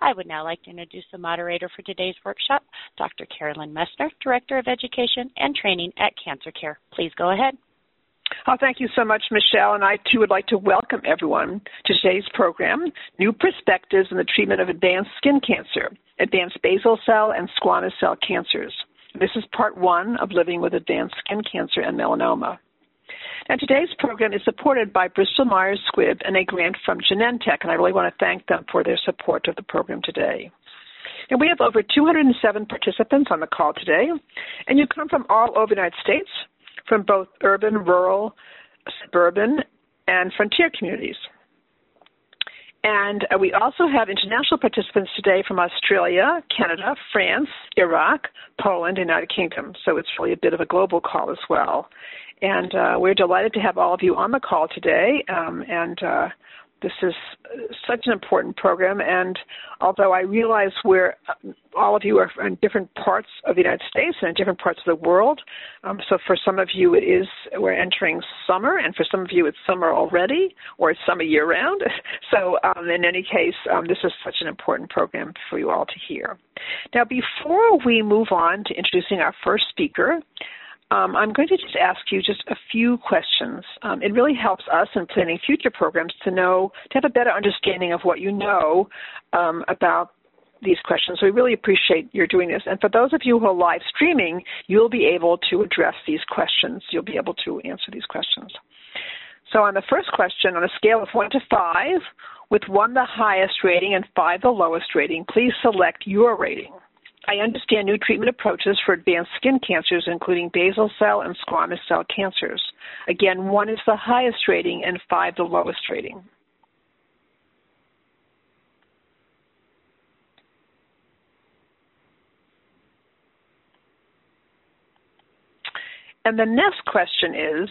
I would now like to introduce the moderator for today's workshop, Dr. Carolyn Messner, Director of Education and Training at Cancer Care. Please go ahead. Oh, thank you so much, Michelle. And I too would like to welcome everyone to today's program, New Perspectives in the Treatment of Advanced Skin Cancer, Advanced Basal Cell and Squamous Cell Cancers. This is part one of Living with Advanced Skin Cancer and Melanoma. And today's program is supported by Bristol Myers Squibb and a grant from Genentech, and I really want to thank them for their support of the program today. And we have over 207 participants on the call today, and you come from all over the United States, from both urban, rural, suburban, and frontier communities. And uh, we also have international participants today from Australia, Canada, France, Iraq, Poland, and United Kingdom. So it's really a bit of a global call as well. And uh, we're delighted to have all of you on the call today. Um, and uh, this is such an important program. And although I realize we're uh, all of you are in different parts of the United States and in different parts of the world, um, so for some of you it is we're entering summer, and for some of you it's summer already, or it's summer year round. So um, in any case, um, this is such an important program for you all to hear. Now, before we move on to introducing our first speaker, um, I'm going to just ask you just a few questions. Um, it really helps us in planning future programs to know, to have a better understanding of what you know um, about these questions. We really appreciate your doing this. And for those of you who are live streaming, you'll be able to address these questions. You'll be able to answer these questions. So on the first question, on a scale of 1 to 5, with 1 the highest rating and 5 the lowest rating, please select your rating. I understand new treatment approaches for advanced skin cancers, including basal cell and squamous cell cancers. Again, one is the highest rating and five the lowest rating. And the next question is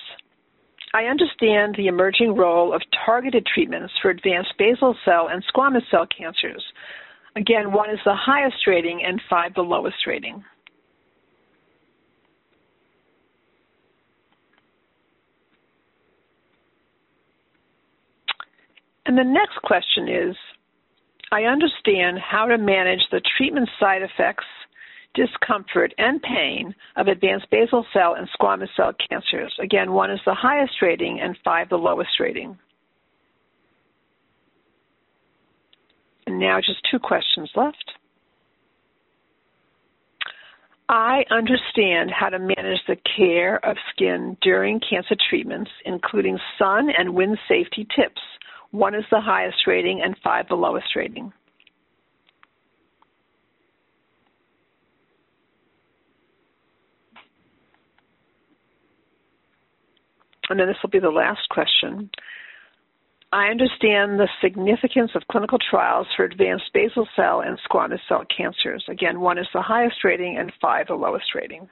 I understand the emerging role of targeted treatments for advanced basal cell and squamous cell cancers. Again, one is the highest rating and five the lowest rating. And the next question is, I understand how to manage the treatment side effects, discomfort, and pain of advanced basal cell and squamous cell cancers. Again, one is the highest rating and five the lowest rating. And now just two questions left. I understand how to manage the care of skin during cancer treatments, including sun and wind safety tips. One is the highest rating and five the lowest rating. And then this will be the last question. I understand the significance of clinical trials for advanced basal cell and squamous cell cancers. Again, one is the highest rating and five the lowest rating.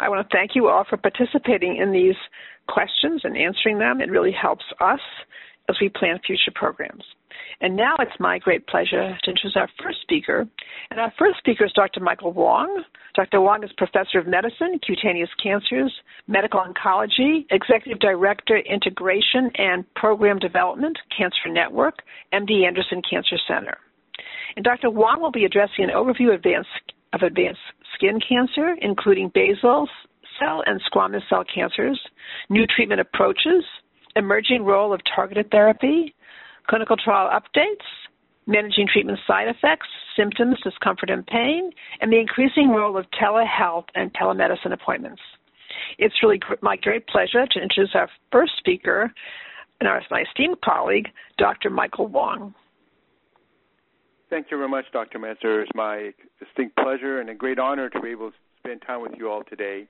I want to thank you all for participating in these questions and answering them. It really helps us as we plan future programs. And now it's my great pleasure to introduce our first speaker. And our first speaker is Dr. Michael Wong. Dr. Wong is Professor of Medicine, Cutaneous Cancers, Medical Oncology, Executive Director, Integration and Program Development, Cancer Network, MD Anderson Cancer Center. And Dr. Wong will be addressing an overview of advanced, skin cancer, including basal cell and squamous cell cancers, new treatment approaches, emerging role of targeted therapy, clinical trial updates, managing treatment side effects, symptoms, discomfort, and pain, and the increasing role of telehealth and telemedicine appointments. It's really my great pleasure to introduce our first speaker and our, my esteemed colleague, Dr. Michael Wong. Thank you very much, Dr. Messner. It's my distinct pleasure and a great honor to be able to spend time with you all today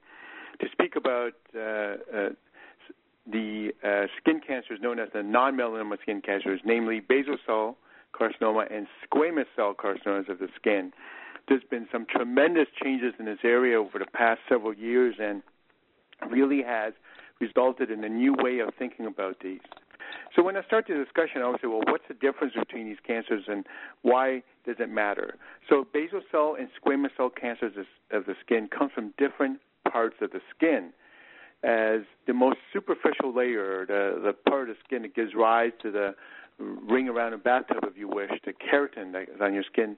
to speak about uh, uh, the uh, skin cancers known as the non-melanoma skin cancers, namely basal cell carcinoma and squamous cell carcinomas of the skin. There's been some tremendous changes in this area over the past several years and really has resulted in a new way of thinking about these. So when I start the discussion, I always say, well, what's the difference between these cancers and why does it matter? So basal cell and squamous cell cancers of the skin come from different parts of the skin. As the most superficial layer, the, the part of the skin that gives rise to the ring around a bathtub, if you wish, the keratin that is on your skin,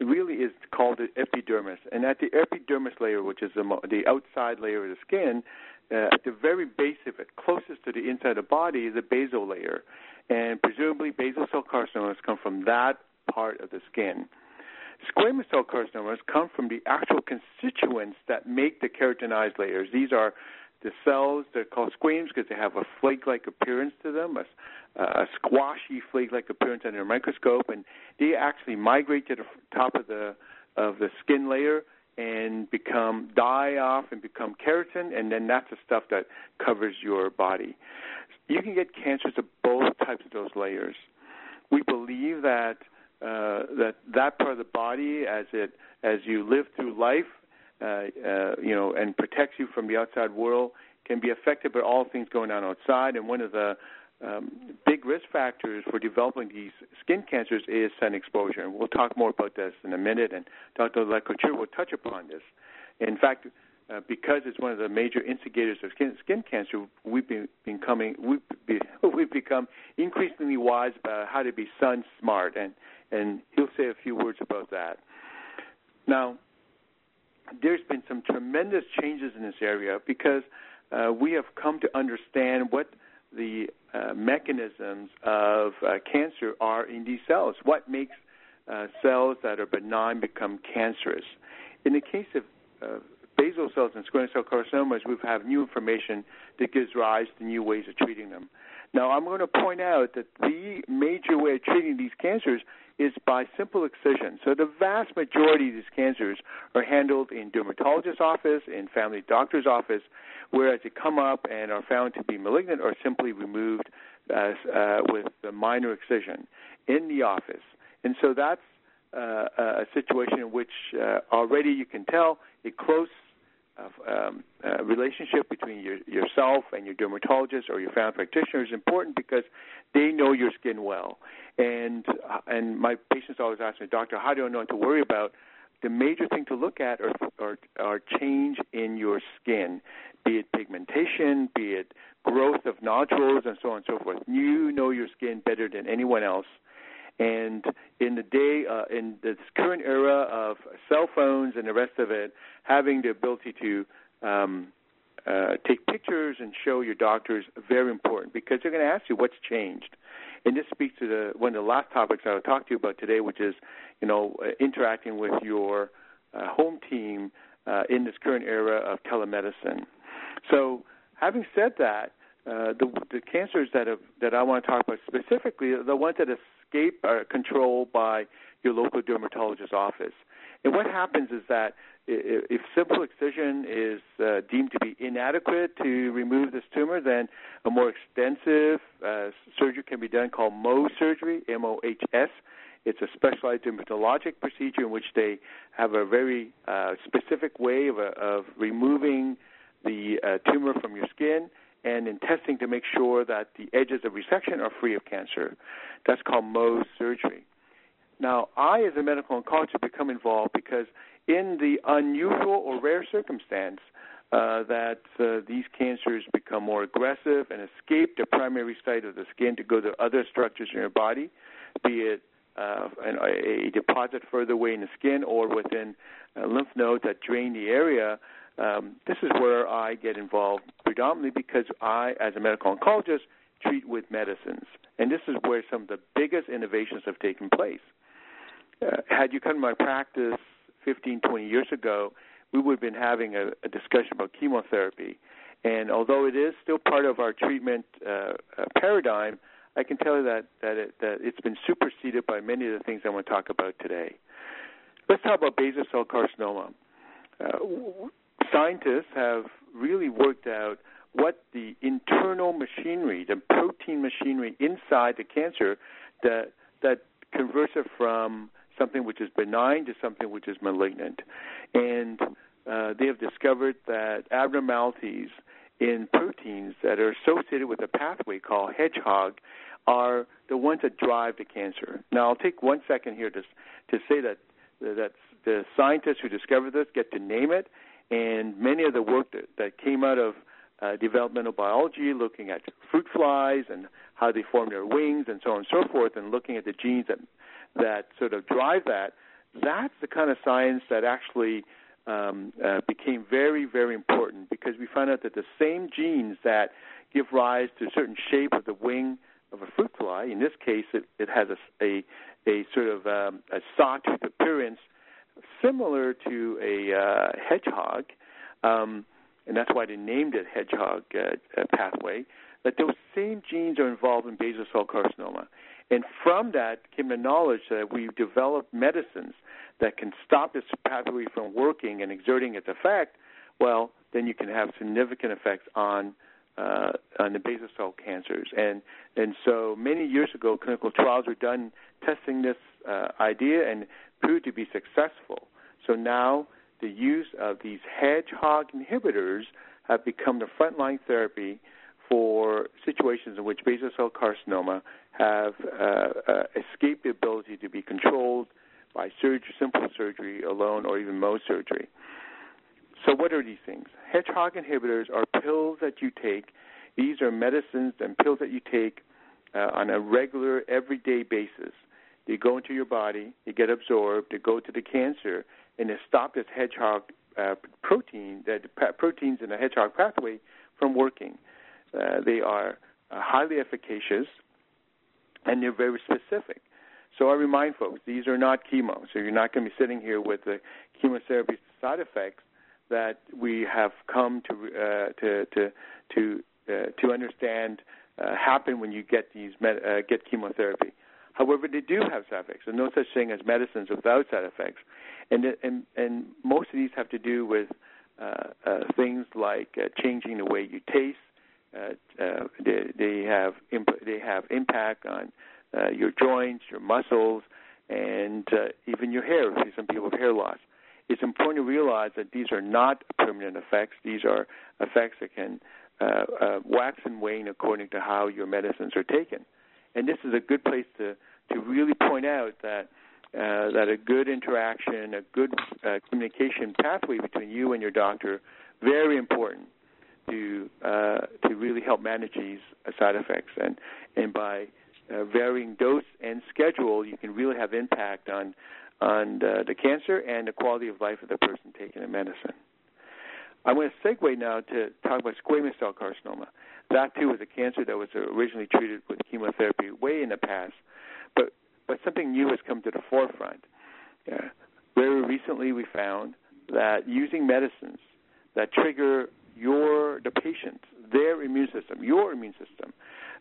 really is called the epidermis. And at the epidermis layer, which is the, the outside layer of the skin, uh, at the very base of it, closest to the inside of the body, is the basal layer. And presumably, basal cell carcinomas come from that part of the skin. Squamous cell carcinomas come from the actual constituents that make the keratinized layers. These are the cells they're called squames because they have a flake-like appearance to them, a, a squashy flake-like appearance under a microscope, and they actually migrate to the top of the of the skin layer and become die off and become keratin, and then that's the stuff that covers your body. You can get cancers of both types of those layers. We believe that uh, that that part of the body, as it as you live through life, uh, uh, you know, and protects you from the outside world, can be affected by all things going on outside. And one of the um, big risk factors for developing these skin cancers is sun exposure. And we'll talk more about this in a minute, and Dr. Lacouture will touch upon this. In fact, uh, because it's one of the major instigators of skin, skin cancer, we've been becoming we've, be, we've become increasingly wise about how to be sun smart, and and he'll say a few words about that. Now, there's been some tremendous changes in this area because uh, we have come to understand what the uh, mechanisms of uh, cancer are in these cells. What makes uh, cells that are benign become cancerous? In the case of basal cells and squamous cell carcinomas, we have new information that gives rise to new ways of treating them. Now, I'm going to point out that the major way of treating these cancers is by simple excision. So the vast majority of these cancers are handled in dermatologist's office, in family doctor's office, whereas they come up and are found to be malignant or simply removed as, uh, with a minor excision in the office. And so that's uh, a situation in which uh, already you can tell a close um, uh, relationship between your, yourself and your dermatologist or your family practitioner is important because they know your skin well. And uh, and my patients always ask me, doctor, how do I know what to worry about? The major thing to look at are, are, are change in your skin, be it pigmentation, be it growth of nodules, and so on and so forth. You know your skin better than anyone else. And in the day, uh, in this current era of cell phones and the rest of it, having the ability to um, uh, take pictures and show your doctors is very important because they're going to ask you what's changed. And this speaks to the one of the last topics I will talk to you about today, which is, you know, uh, interacting with your uh, home team uh, in this current era of telemedicine. So, having said that, uh, the, the cancers that have, that I want to talk about specifically the ones that escape are controlled by your local dermatologist's office. And what happens is that if simple excision is uh, deemed to be inadequate to remove this tumor, then a more extensive uh, surgery can be done called Mohs surgery, M-O-H-S. It's a specialized dermatologic procedure in which they have a very uh, specific way of, uh, of removing the uh, tumor from your skin and in testing to make sure that the edges of resection are free of cancer. That's called Mohs surgery. Now, I, as a medical oncologist, become involved because in the unusual or rare circumstance uh, that uh, these cancers become more aggressive and escape the primary site of the skin to go to other structures in your body, be it uh, an, a deposit further away in the skin or within lymph node that drain the area, um, this is where I get involved predominantly because I, as a medical oncologist, treat with medicines. And this is where some of the biggest innovations have taken place. Uh, had you come to my practice 15, 20 years ago, we would have been having a, a discussion about chemotherapy. And although it is still part of our treatment uh, uh, paradigm, I can tell you that that, it, that it's been superseded by many of the things I want to talk about today. Let's talk about basal cell carcinoma. Uh, scientists have really worked out what the internal machinery, the protein machinery inside the cancer that that converts it from something which is benign to something which is malignant. And uh, they have discovered that abnormalities in proteins that are associated with a pathway called hedgehog are the ones that drive the cancer. Now, I'll take one second here to to say that that the scientists who discovered this get to name it, and many of the work that, that came out of uh, developmental biology, looking at fruit flies and how they form their wings and so on and so forth, and looking at the genes that that sort of drive that. That's the kind of science that actually um, uh, became very, very important because we found out that the same genes that give rise to a certain shape of the wing of a fruit fly, in this case, it, it has a, a, a sort of um, a sawtooth appearance similar to a uh, hedgehog, um, and that's why they named it hedgehog uh, uh, pathway. That those same genes are involved in basal cell carcinoma, and from that came the knowledge that we've developed medicines that can stop this pathway from working and exerting its effect, well, then you can have significant effects on uh, on the basal cell cancers. And and so many years ago, clinical trials were done testing this uh, idea and proved to be successful. So now the use of these hedgehog inhibitors have become the frontline therapy for situations in which basal cell carcinoma have uh, uh, escaped the ability to be controlled by surgery, simple surgery alone, or even Mohs surgery. So, what are these things? Hedgehog inhibitors are pills that you take. These are medicines and pills that you take uh, on a regular, everyday basis. They go into your body, they get absorbed, they go to the cancer, and they stop this hedgehog uh, protein, the proteins in the hedgehog pathway, from working. Uh, they are uh, highly efficacious, and they're very specific. So I remind folks, these are not chemo. So you're not going to be sitting here with the chemotherapy side effects that we have come to uh, to to to uh, to understand uh, happen when you get these med- uh, get chemotherapy. However, they do have side effects. There's no such thing as medicines without side effects, and and and most of these have to do with uh, uh, things like uh, changing the way you taste. Uh, uh, they, they have imp- they have impact on uh, your joints, your muscles, and uh, even your hair. See some people have hair loss. It's important to realize that these are not permanent effects. These are effects that can uh, uh, wax and wane according to how your medicines are taken. And this is a good place to, to really point out that uh, that a good interaction, a good uh, communication pathway between you and your doctor, very important to uh, to really help manage these uh, side effects. And and by varying dose and schedule, you can really have impact on on the, the cancer and the quality of life of the person taking the medicine. I'm going to segue now to talk about squamous cell carcinoma. That too was a cancer that was originally treated with chemotherapy way in the past, but but something new has come to the forefront. Yeah. Very recently, we found that using medicines that trigger your the patient their immune system, your immune system,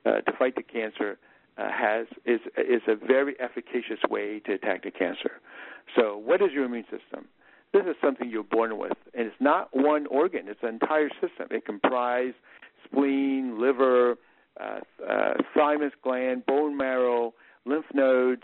uh, to fight the cancer uh, has is is a very efficacious way to attack the cancer. So, what is your immune system? This is something you're born with, and it's not one organ; it's an entire system. It comprises spleen, liver, uh, uh, thymus gland, bone marrow, lymph nodes,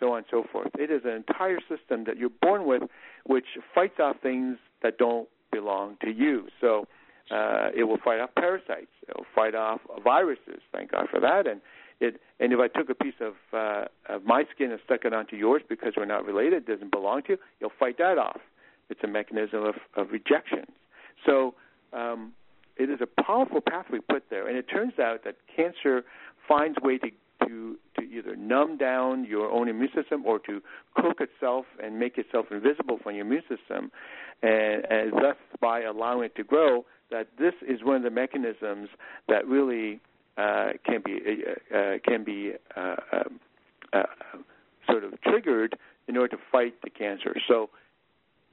so on and so forth. It is an entire system that you're born with, which fights off things that don't belong to you. So. Uh, it will fight off parasites. It will fight off viruses. Thank God for that. And it, and if I took a piece of, uh, of my skin and stuck it onto yours because we're not related, it doesn't belong to you, you'll fight that off. It's a mechanism of, of rejection. So um, it is a powerful pathway put there, and it turns out that cancer finds way to, to to either numb down your own immune system or to cook itself and make itself invisible from your immune system, and, and thus by allowing it to grow, that this is one of the mechanisms that really uh, can be uh, uh, can be uh, um, sort of triggered in order to fight the cancer. So,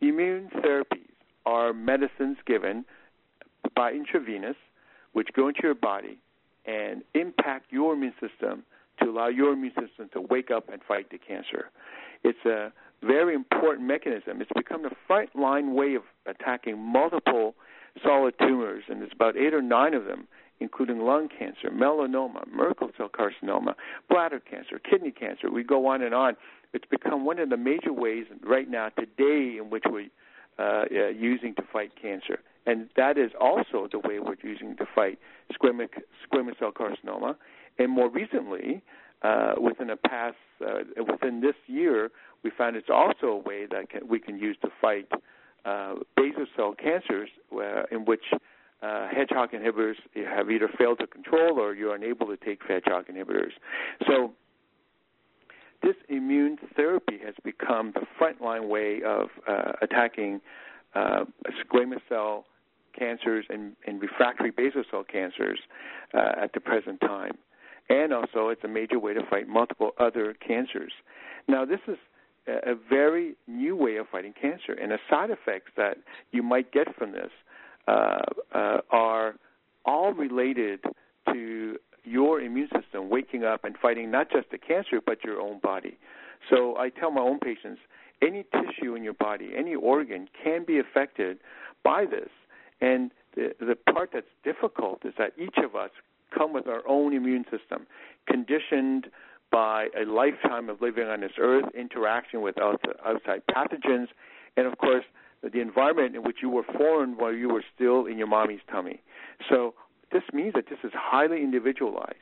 immune therapies are medicines given by intravenous, which go into your body and impact your immune system to allow your immune system to wake up and fight the cancer. It's a very important mechanism. It's become the front line way of attacking multiple solid tumors, and there's about eight or nine of them including lung cancer, melanoma, Merkel cell carcinoma, bladder cancer, kidney cancer. We go on and on. It's become one of the major ways right now today in which we're uh, uh, using to fight cancer. And that is also the way we're using to fight squamous, squamous cell carcinoma. And more recently, uh, within the past, uh, within this year, we found it's also a way that can, we can use to fight uh, basal cell cancers, uh, in which uh, hedgehog inhibitors have either failed to control or you're unable to take hedgehog inhibitors. So this immune therapy has become the frontline way of uh, attacking uh, squamous cell cancers and, and, refractory basal cell cancers uh, at the present time. And also, it's a major way to fight multiple other cancers. Now, this is a very new way of fighting cancer, and the side effects that you might get from this Uh, uh, are all related to your immune system waking up and fighting not just the cancer but your own body. So I tell my own patients any tissue in your body, any organ can be affected by this. And the, the part that's difficult is that each of us come with our own immune system, conditioned by a lifetime of living on this earth, interaction with outside pathogens, and of course, the environment in which you were formed while you were still in your mommy's tummy. So this means that this is highly individualized.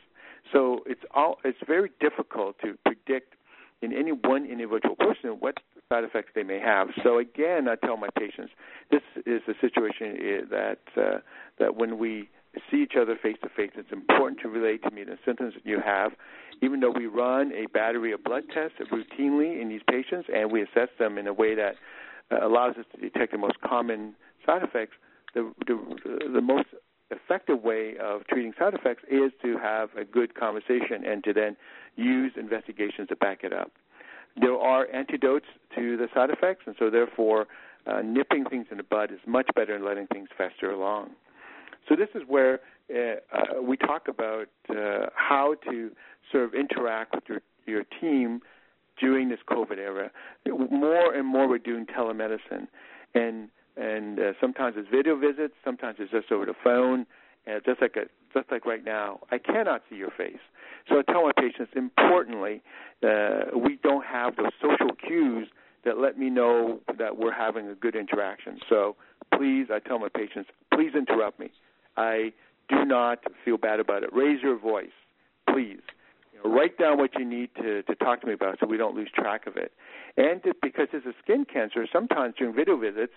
So it's all it's very difficult to predict in any one individual person what side effects they may have. So again, I tell my patients this is a situation eh, that uh, that when we see each other face to face, it's important to relate to me the symptoms that you have. Even though we run a battery of blood tests routinely in these patients and we assess them in a way that uh, allows us to detect the most common side effects, the, the, the most effective way of treating side effects is to have a good conversation and to then use investigations to back it up. There are antidotes to the side effects, and so therefore, uh, nipping things in the bud is much better than letting things fester along. So this is where uh, uh, we talk about uh, how to sort of interact with your your team during this COVID era. More and more, we're doing telemedicine, and and uh, sometimes it's video visits, sometimes it's just over the phone, and just like a, just like right now, I cannot see your face. So I tell my patients, importantly, uh, we don't have those social cues that let me know that we're having a good interaction. So please, I tell my patients, please interrupt me. I do not feel bad about it. Raise your voice, please. Know, write down what you need to, to talk to me about so we don't lose track of it. And because it's a skin cancer, sometimes during video visits,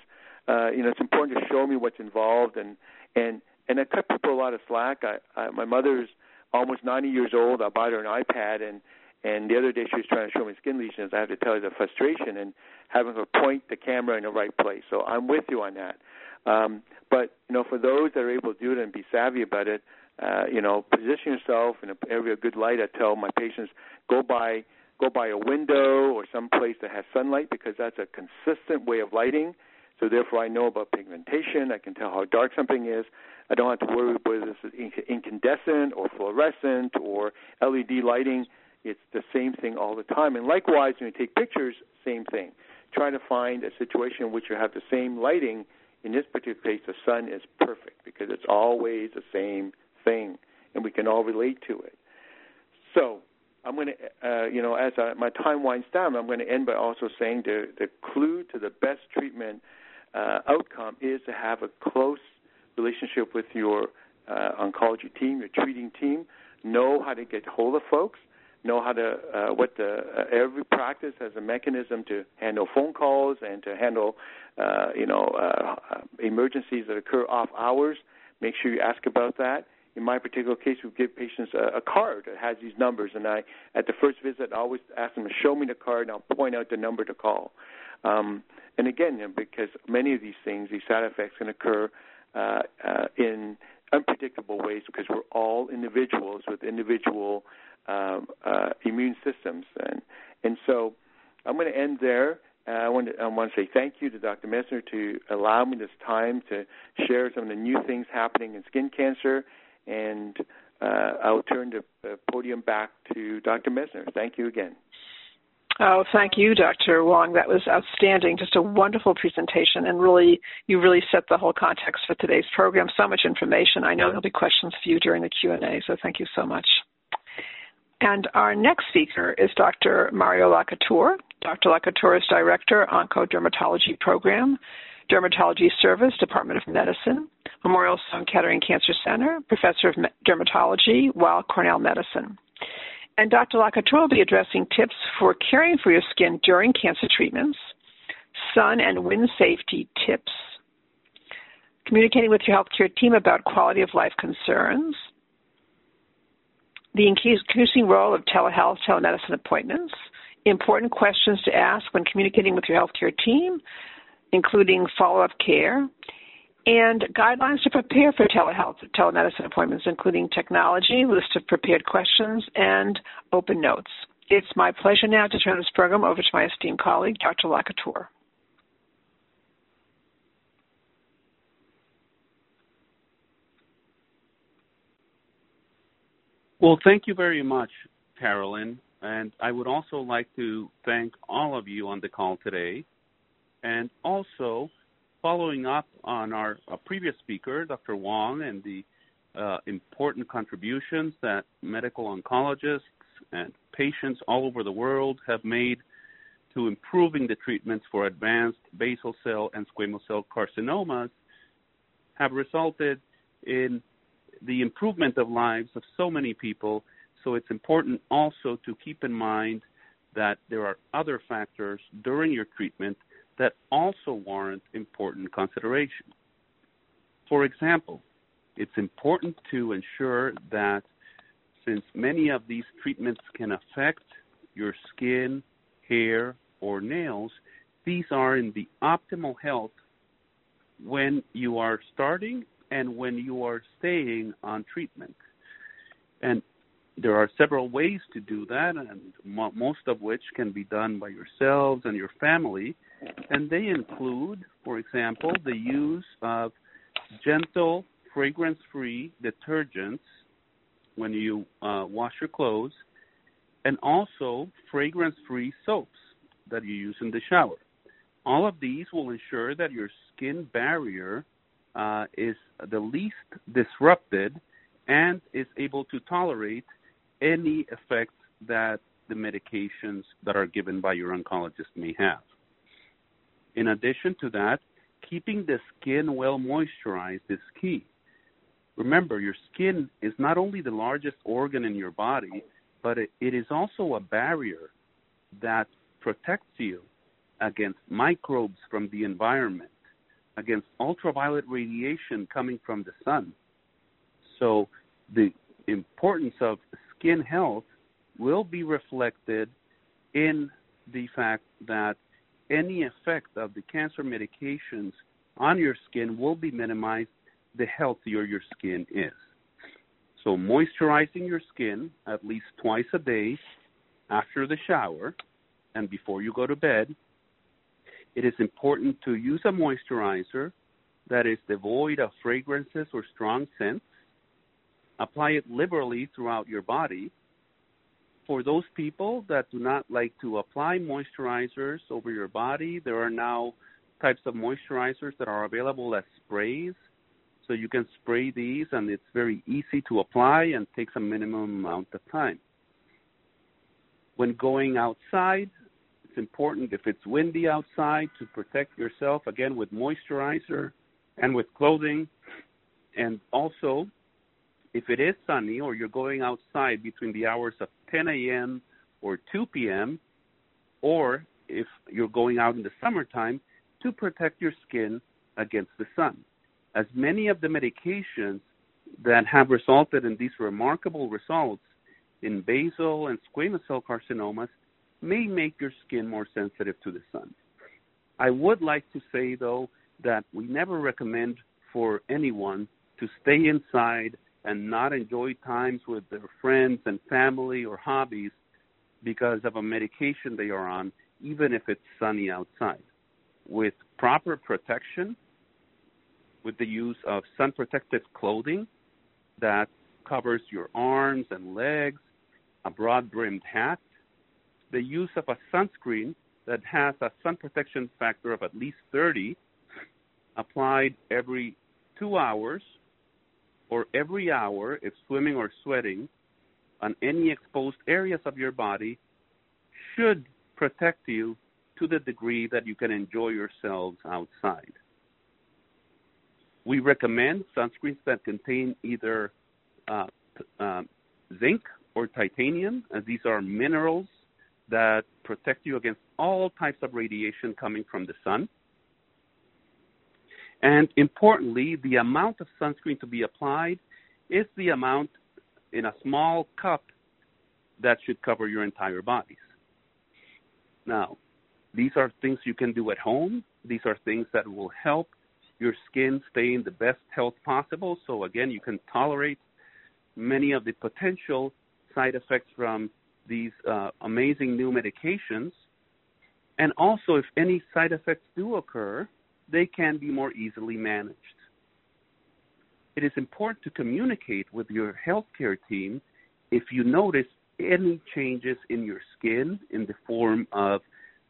uh, you know, it's important to show me what's involved and and and I cut people a lot of slack. I, I my mother's almost 90 years old. I bought her an iPad and and the other day she was trying to show me skin lesions. I have to tell you the frustration and having her point the camera in the right place. So I'm with you on that. Um, but you know, for those that are able to do it and be savvy about it, uh, you know, position yourself in an area of good light. I tell my patients go by go by a window or some place that has sunlight because that's a consistent way of lighting. So therefore, I know about pigmentation. I can tell how dark something is. I don't have to worry whether this is incandescent or fluorescent or LED lighting. It's the same thing all the time. And likewise, when you take pictures, same thing. Try to find a situation in which you have the same lighting. In this particular case, the sun is perfect because it's always the same thing, and we can all relate to it. So I'm going to, uh, you know, as I, my time winds down, I'm going to end by also saying the, the clue to the best treatment uh, outcome is to have a close relationship with your uh, oncology team, your treating team. Know how to get hold of folks. Know how to uh, what the uh, every practice has a mechanism to handle phone calls and to handle uh, you know uh, emergencies that occur off hours. Make sure you ask about that. In my particular case, we give patients a, a card that has these numbers, and I, at the first visit, I always ask them to show me the card, and I'll point out the number to call. Um, and again, because many of these things, these side effects can occur uh, uh, in unpredictable ways because we're all individuals with individual um, uh, immune systems. And, and so I'm going to end there. Uh, I, want to, I want to say thank you to Dr. Messner to allow me this time to share some of the new things happening in skin cancer. And uh, I'll turn the podium back to Dr. Messner. Thank you again. Oh, thank you, Dr. Wong. That was outstanding. Just a wonderful presentation, and really, you really set the whole context for today's program. So much information. I know there'll be questions for you during the Q and A. So thank you so much. And our next speaker is Dr. Mario Lacouture. Dr. Lacouture is Director, Oncodermatology Program, Dermatology Service, Department of Medicine, Memorial Sloan Kettering Cancer Center, Professor of Dermatology, Weill Cornell Medicine. And Dr. Lacouture will be addressing tips for caring for your skin during cancer treatments, sun and wind safety tips, communicating with your healthcare team about quality of life concerns, the increasing role of telehealth, telemedicine appointments, important questions to ask when communicating with your healthcare team, including follow up care, and guidelines to prepare for telehealth, telemedicine appointments, including technology, list of prepared questions, and open notes. It's my pleasure now to turn this program over to my esteemed colleague, Dr. Lacouture. Well, thank you very much, Carolyn. And I would also like to thank all of you on the call today. And also, following up on our previous speaker, Dr. Wong, and the uh, important contributions that medical oncologists and patients all over the world have made to improving the treatments for advanced basal cell and squamous cell carcinomas have resulted in the improvement of lives of so many people. So it's important also to keep in mind that there are other factors during your treatment that also warrant important consideration. For example, it's important to ensure that since many of these treatments can affect your skin, hair, or nails, these are in the optimal health when you are starting and when you are staying on treatment. And there are several ways to do that, and most of which can be done by yourselves and your family. And they include, for example, the use of gentle, fragrance free detergents when you uh, wash your clothes, and also fragrance free soaps that you use in the shower. All of these will ensure that your skin barrier uh, is the least disrupted and is able to tolerate any effects that the medications that are given by your oncologist may have. In addition to that, keeping the skin well moisturized is key. Remember, your skin is not only the largest organ in your body, but it, it is also a barrier that protects you against microbes from the environment against ultraviolet radiation coming from the sun. So the importance of skin health will be reflected in the fact that any effect of the cancer medications on your skin will be minimized the healthier your skin is. So, moisturizing your skin at least twice a day after the shower and before you go to bed it is important to use a moisturizer that is devoid of fragrances or strong scents. Apply it liberally throughout your body. For those people that do not like to apply moisturizers over your body, there are now types of moisturizers that are available as sprays. So you can spray these, and it's very easy to apply and takes a minimum amount of time. When going outside, it's important if it's windy outside to protect yourself again with moisturizer and with clothing. And also, if it is sunny or you're going outside between the hours of 10 a.m. or 2 p.m., or if you're going out in the summertime, to protect your skin against the sun. As many of the medications that have resulted in these remarkable results in basal and squamous cell carcinomas may make your skin more sensitive to the sun. I would like to say, though, that we never recommend for anyone to stay inside and not enjoy times with their friends and family or hobbies because of a medication they are on, even if it's sunny outside. With proper protection, with the use of sun protective clothing that covers your arms and legs, a broad brimmed hat, the use of a sunscreen that has a sun protection factor of at least 30 applied every two hours or every hour if swimming or sweating on any exposed areas of your body should protect you to the degree that you can enjoy yourselves outside. We recommend sunscreens that contain either uh, uh, zinc or titanium, as these are minerals that protect you against all types of radiation coming from the sun. And importantly, the amount of sunscreen to be applied is the amount in a small cup that should cover your entire bodies. Now, these are things you can do at home. These are things that will help your skin stay in the best health possible. So, again, you can tolerate many of the potential side effects from these uh, amazing new medications. And also, if any side effects do occur, they can be more easily managed. It is important to communicate with your healthcare team if you notice any changes in your skin in the form of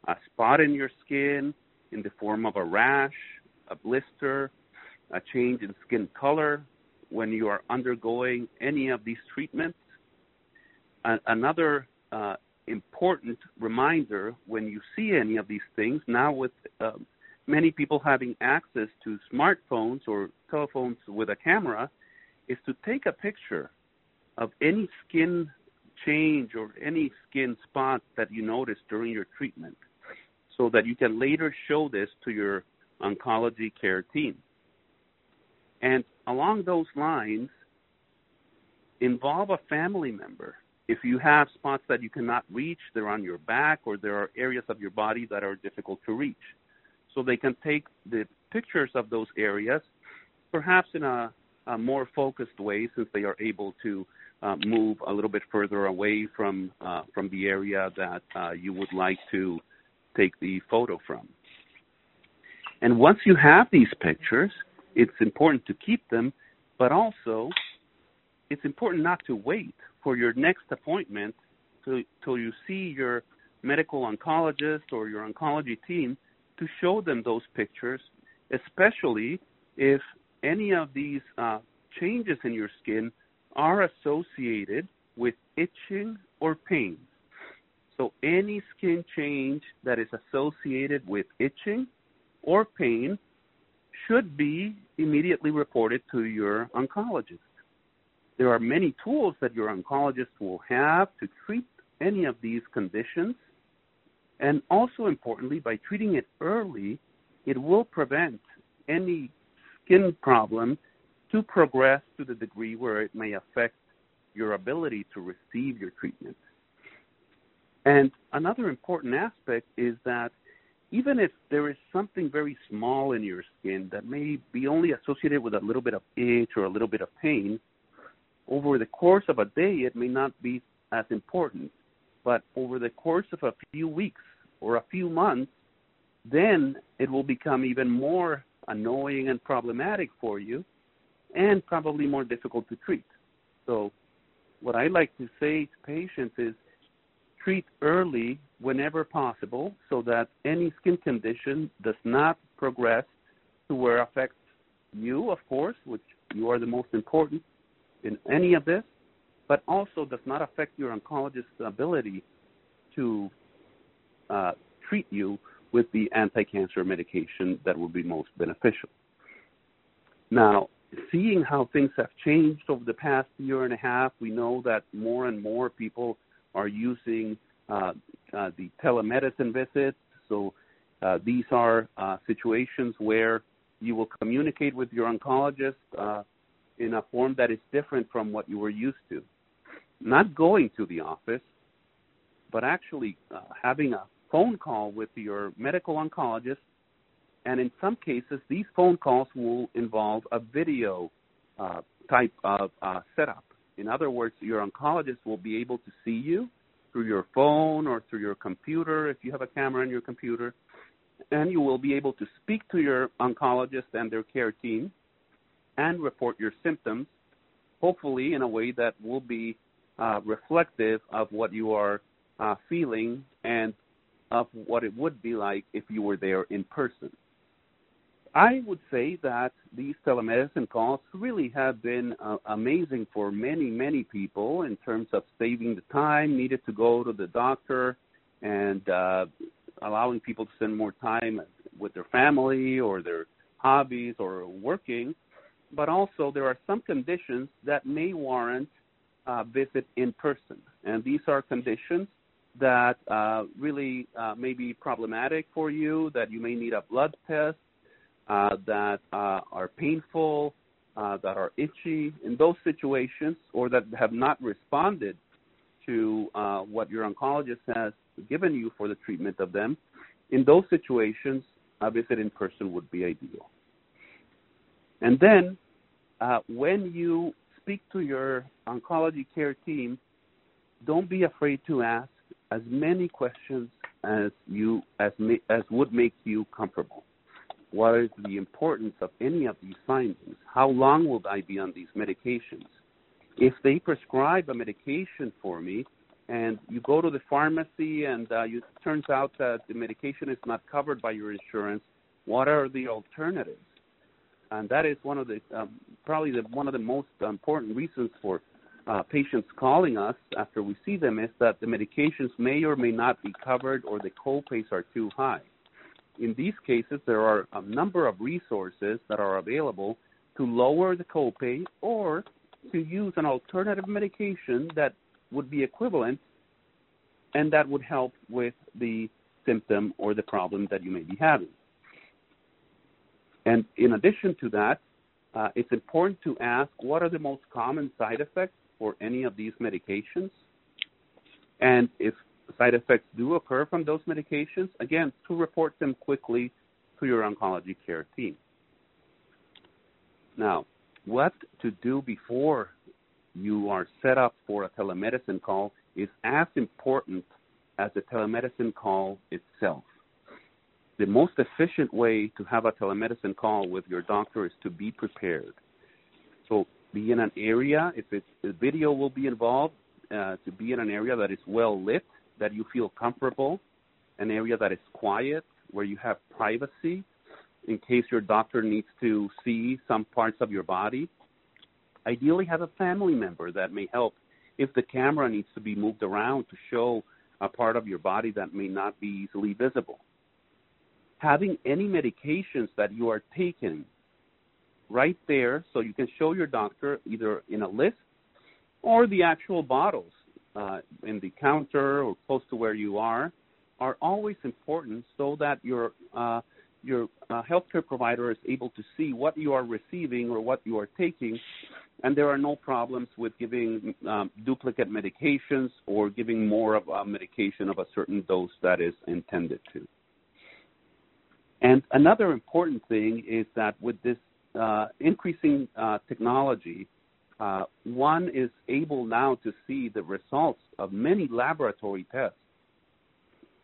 a spot in your skin, in the form of a rash, a blister, a change in skin color when you are undergoing any of these treatments. another uh, important reminder when you see any of these things, now with um, many people having access to smartphones or telephones with a camera, is to take a picture of any skin change or any skin spot that you notice during your treatment so that you can later show this to your oncology care team. And along those lines, involve a family member. If you have spots that you cannot reach, they're on your back, or there are areas of your body that are difficult to reach. So they can take the pictures of those areas, perhaps in a, a more focused way, since they are able to uh, move a little bit further away from uh, from the area that uh, you would like to take the photo from. And once you have these pictures, it's important to keep them, but also it's important not to wait for your next appointment till, till you see your medical oncologist or your oncology team to show them those pictures, especially if any of these uh, changes in your skin are associated with itching or pain. So, any skin change that is associated with itching or pain should be immediately reported to your oncologist. There are many tools that your oncologist will have to treat any of these conditions. And also importantly, by treating it early, it will prevent any skin problem to progress to the degree where it may affect your ability to receive your treatment. And another important aspect is that even if there is something very small in your skin that may be only associated with a little bit of itch or a little bit of pain, over the course of a day it may not be as important. But over the course of a few weeks or a few months, then it will become even more annoying and problematic for you and probably more difficult to treat. So, what I like to say to patients is treat early whenever possible so that any skin condition does not progress to where it affects you, of course, which you are the most important in any of this, but also does not affect your oncologist's ability to uh, treat you with the anti-cancer medication that will be most beneficial. Now, seeing how things have changed over the past year and a half, we know that more and more people are using uh, uh, the telemedicine visits. So uh, these are uh, situations where you will communicate with your oncologist uh, in a form that is different from what you were used to. Not going to the office, but actually uh, having a phone call with your medical oncologist. And in some cases, these phone calls will involve a video type of setup. In other words, your oncologist will be able to see you through your phone or through your computer if you have a camera in your computer. And you will be able to speak to your oncologist and their care team and report your symptoms, hopefully in a way that will be uh, reflective of what you are uh, feeling and of what it would be like if you were there in person. I would say that these telemedicine calls really have been uh, amazing for many, many people in terms of saving the time needed to go to the doctor and uh, allowing people to spend more time with their family or their hobbies or working. But also, there are some conditions that may warrant uh, visit in person, and these are conditions that uh, really uh, may be problematic for you, that you may need a blood test uh, that uh, are painful, uh, that are itchy, in those situations, or that have not responded to what your oncologist has given you for the treatment of them, in those situations, a visit in person would be ideal. And then, when you speak to your oncology care team, don't be afraid to ask as many questions as you as as would make you comfortable what is the importance of any of these findings? How long will I be on these medications? If they prescribe a medication for me, and you go to the pharmacy and uh, you, it turns out that the medication is not covered by your insurance, what are the alternatives? And that is one of the um, probably the, one of the most important reasons for uh, patients calling us after we see them is that the medications may or may not be covered or the copays are too high in these cases, there are a number of resources that are available to lower the copay or to use an alternative medication that would be equivalent and that would help with the symptom or the problem that you may be having. And in addition to that, uh, it's important to ask what are the most common side effects for any of these medications. And if side effects do occur from those medications, again, to report them quickly to your oncology care team. Now, what to do before you are set up for a telemedicine call is as important as the telemedicine call itself. The most efficient way to have a telemedicine call with your doctor is to be prepared. So, be in an area, if it's, the video will be involved, uh, to be in an area that is well lit, that you feel comfortable, an area that is quiet, where you have privacy in case your doctor needs to see some parts of your body. Ideally, have a family member that may help if the camera needs to be moved around to show a part of your body that may not be easily visible. Having any medications that you are taking right there so you can show your doctor either in a list or the actual bottles uh, in the counter or close to where you are are always important so that your uh, your uh, healthcare provider is able to see what you are receiving or what you are taking, and there are no problems with giving um, duplicate medications or giving more of a medication of a certain dose that is intended to. And another important thing is that with this uh, increasing uh, technology, uh, one is able now to see the results of many laboratory tests,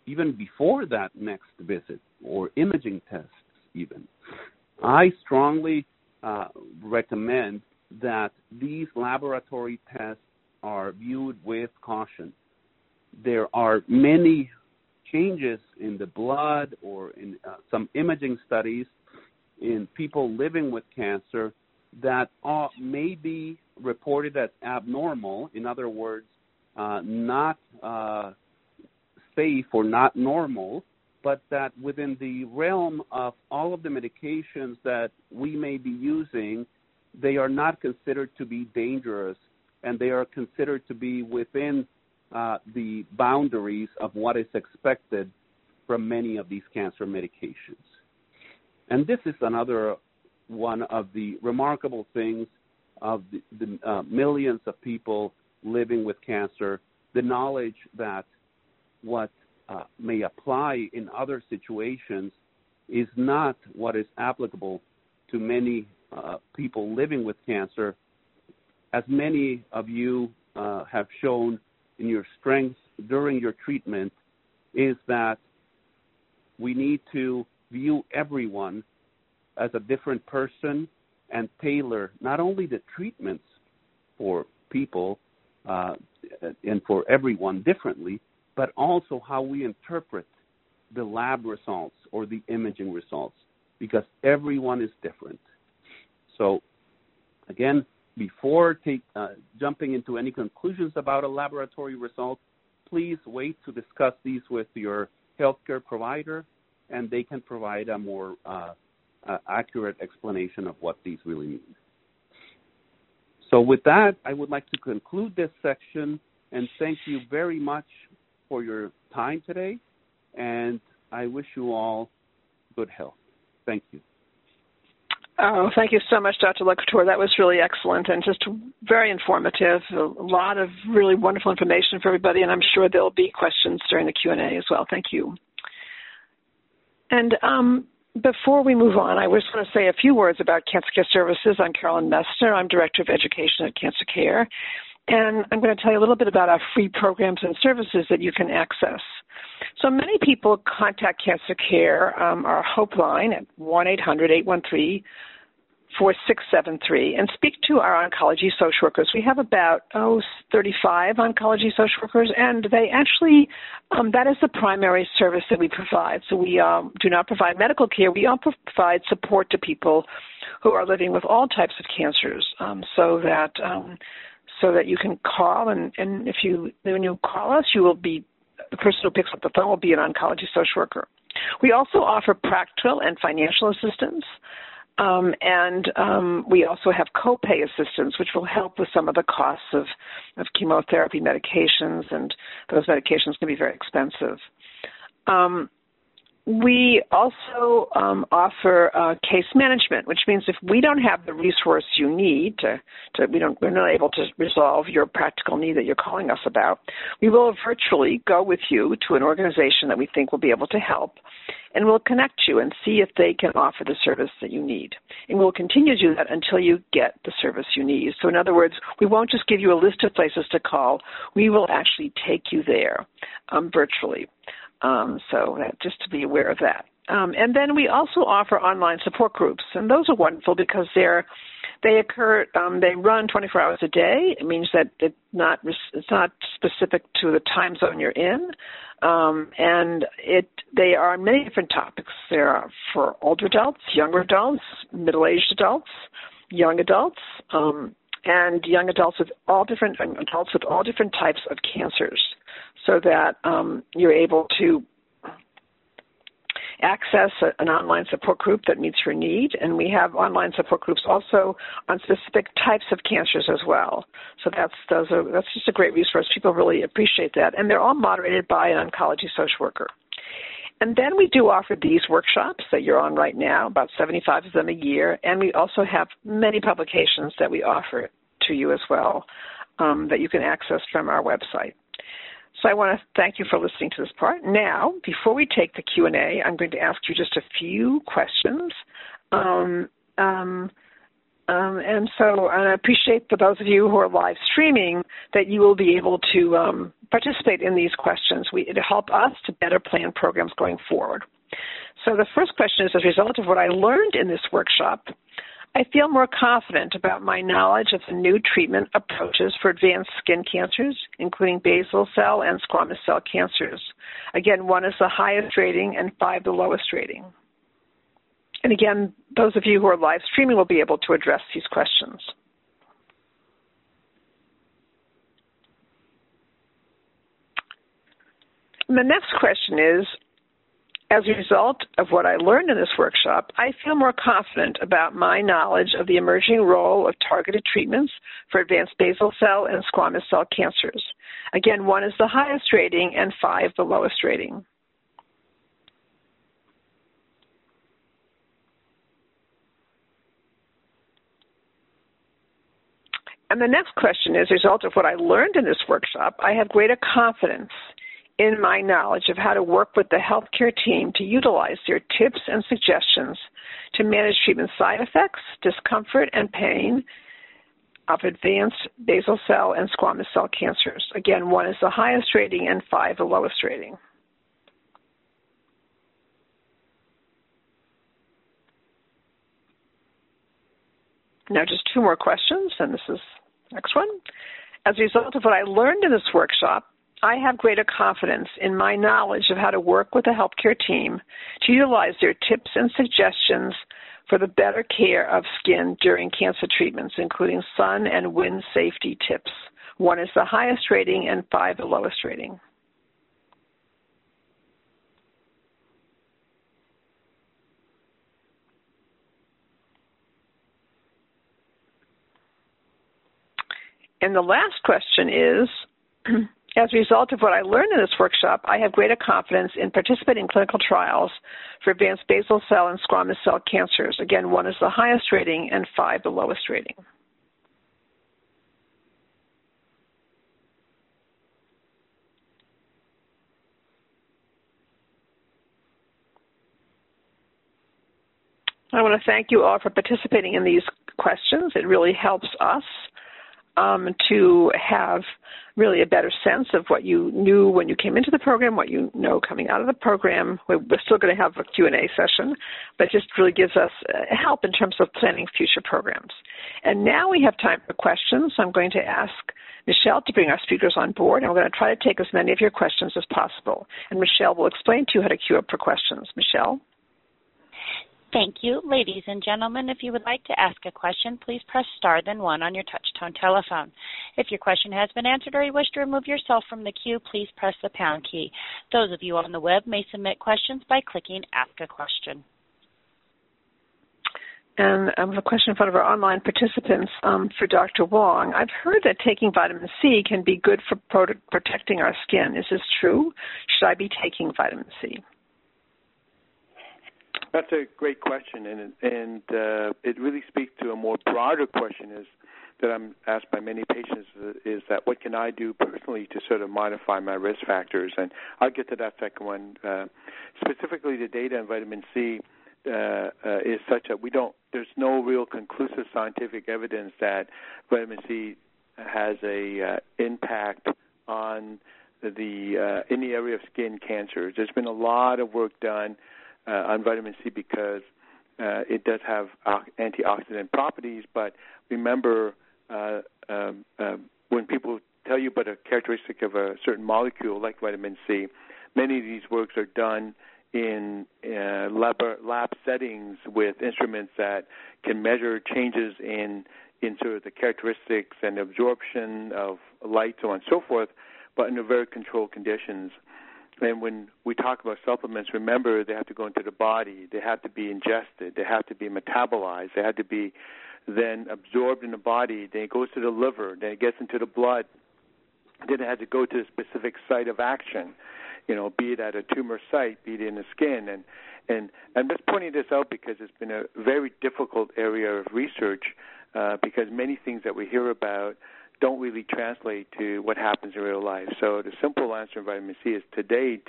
even before that next visit, or imaging tests, even. I strongly uh, recommend that these laboratory tests are viewed with caution. There are many changes in the blood or in uh, some imaging studies in people living with cancer that are, may be reported as abnormal, in other words, uh, not uh, safe or not normal, but that within the realm of all of the medications that we may be using, they are not considered to be dangerous and they are considered to be within uh, the boundaries of what is expected from many of these cancer medications. And this is another one of the remarkable things of the, the uh, millions of people living with cancer, the knowledge that what uh, may apply in other situations is not what is applicable to many uh, people living with cancer. As many of you uh, have shown in your strengths during your treatment, is that we need to view everyone as a different person and tailor not only the treatments for people uh, and for everyone differently, but also how we interpret the lab results or the imaging results because everyone is different. So, again, before take, uh, jumping into any conclusions about a laboratory result, please wait to discuss these with your healthcare provider, and they can provide a more uh, uh, accurate explanation of what these really mean. So, with that, I would like to conclude this section and thank you very much for your time today. And I wish you all good health. Thank you. Oh, thank you so much, Dr. Lacouture. That was really excellent and just very informative. A lot of really wonderful information for everybody, and I'm sure there'll be questions during the Q&A as well. Thank you. And um, before we move on, I just want to say a few words about Cancer Care Services. I'm Carolyn Messner. I'm Director of Education at Cancer Care. And I'm going to tell you a little bit about our free programs and services that you can access. So many people contact Cancer Care, um, our Hope line at 1 800 813 4673 and speak to our oncology social workers. We have about, oh, 35 oncology social workers, and they actually, um, that is the primary service that we provide. So we um, do not provide medical care, we also provide support to people who are living with all types of cancers um, so that um, so that you can call and, and if you when you call us you will be the person who picks up the phone will be an oncology social worker. We also offer practical and financial assistance. Um, and um, we also have copay assistance, which will help with some of the costs of, of chemotherapy medications, and those medications can be very expensive. Um, we also um, offer uh, case management, which means if we don't have the resource you need to, to, we don't, we're not able to resolve your practical need that you're calling us about, we will virtually go with you to an organization that we think will be able to help, and we'll connect you and see if they can offer the service that you need. And we'll continue to do that until you get the service you need. So in other words, we won't just give you a list of places to call, we will actually take you there um, virtually. Um, so that, just to be aware of that. Um, and then we also offer online support groups, and those are wonderful because they're they occur um, they run 24 hours a day. It means that it's not it's not specific to the time zone you're in, um, and it they are many different topics. There are for older adults, younger adults, middle-aged adults, young adults, um, and young adults with all different adults with all different types of cancers so that um, you're able to access an online support group that meets your need. And we have online support groups also on specific types of cancers as well. So that's those are, that's just a great resource. People really appreciate that, and they're all moderated by an oncology social worker. And then we do offer these workshops that you're on right now, about 75 of them a year, and we also have many publications that we offer to you as well um, that you can access from our website. So I want to thank you for listening to this part. Now, before we take the Q&A, I'm going to ask you just a few questions. Um, um, um, and so and I appreciate for those of you who are live streaming that you will be able to um, participate in these questions. We, it'll help us to better plan programs going forward. So the first question is, as a result of what I learned in this workshop, I feel more confident about my knowledge of the new treatment approaches for advanced skin cancers, including basal cell and squamous cell cancers. Again, one is the highest rating and five the lowest rating. And again, those of you who are live streaming will be able to address these questions. And the next question is as a result of what I learned in this workshop, I feel more confident about my knowledge of the emerging role of targeted treatments for advanced basal cell and squamous cell cancers. Again, one is the highest rating and five the lowest rating. And the next question is, as a result of what I learned in this workshop, I have greater confidence in my knowledge of how to work with the healthcare team to utilize their tips and suggestions to manage treatment side effects, discomfort, and pain of advanced basal cell and squamous cell cancers. Again, one is the highest rating and five the lowest rating. Now, just two more questions, and this is next one. As a result of what I learned in this workshop, I have greater confidence in my knowledge of how to work with the healthcare team to utilize their tips and suggestions for the better care of skin during cancer treatments, including sun and wind safety tips. One is the highest rating and five the lowest rating. And the last question is As a result of what I learned in this workshop, I have greater confidence in participating in clinical trials for advanced basal cell and squamous cell cancers. Again, one is the highest rating and five the lowest rating. I want to thank you all for participating in these questions. It really helps us um, to have really a better sense of what you knew when you came into the program, what you know coming out of the program. We're still going to have a Q&A session, but it just really gives us uh, help in terms of planning future programs. And now we have time for questions. So I'm going to ask Michelle to bring our speakers on board, and we're going to try to take as many of your questions as possible. And Michelle will explain to you how to queue up for questions. Michelle? Thank you. Ladies and gentlemen, if you would like to ask a question, please press star then one on your touch-tone telephone. If your question has been answered or you wish to remove yourself from the queue, please press the pound key. Those of you on the web may submit questions by clicking Ask a Question. And I have a question in front of our online participants um, for Dr. Wong. I've heard that taking vitamin C can be good for pro- protecting our skin. Is this true? Should I be taking vitamin C? That's a great question, and and uh, it really speaks to a more broader question is that I'm asked by many patients is that what can I do personally to sort of modify my risk factors? And I'll get to that second one. Uh, specifically, the data on vitamin C uh, uh, is such that we don't. There's no real conclusive scientific evidence that vitamin C has a uh, impact on the uh, in the area of skin cancers. There's been a lot of work done uh, on vitamin C because uh, it does have antioxidant properties. But remember, uh, um, uh, when people tell you about a characteristic of a certain molecule like vitamin C, many of these works are done in uh, lab, lab settings with instruments that can measure changes in in sort of the characteristics and absorption of light, so on and so forth, but in very controlled conditions. And when we talk about supplements, remember they have to go into the body, they have to be ingested, they have to be metabolized, they have to be then absorbed in the body, then it goes to the liver, then it gets into the blood, then it has to go to a specific site of action, you know, be it at a tumor site, be it in the skin, and and I'm just pointing this out because it's been a very difficult area of research uh, because many things that we hear about don't really translate to what happens in real life. So the simple answer in vitamin C is to date,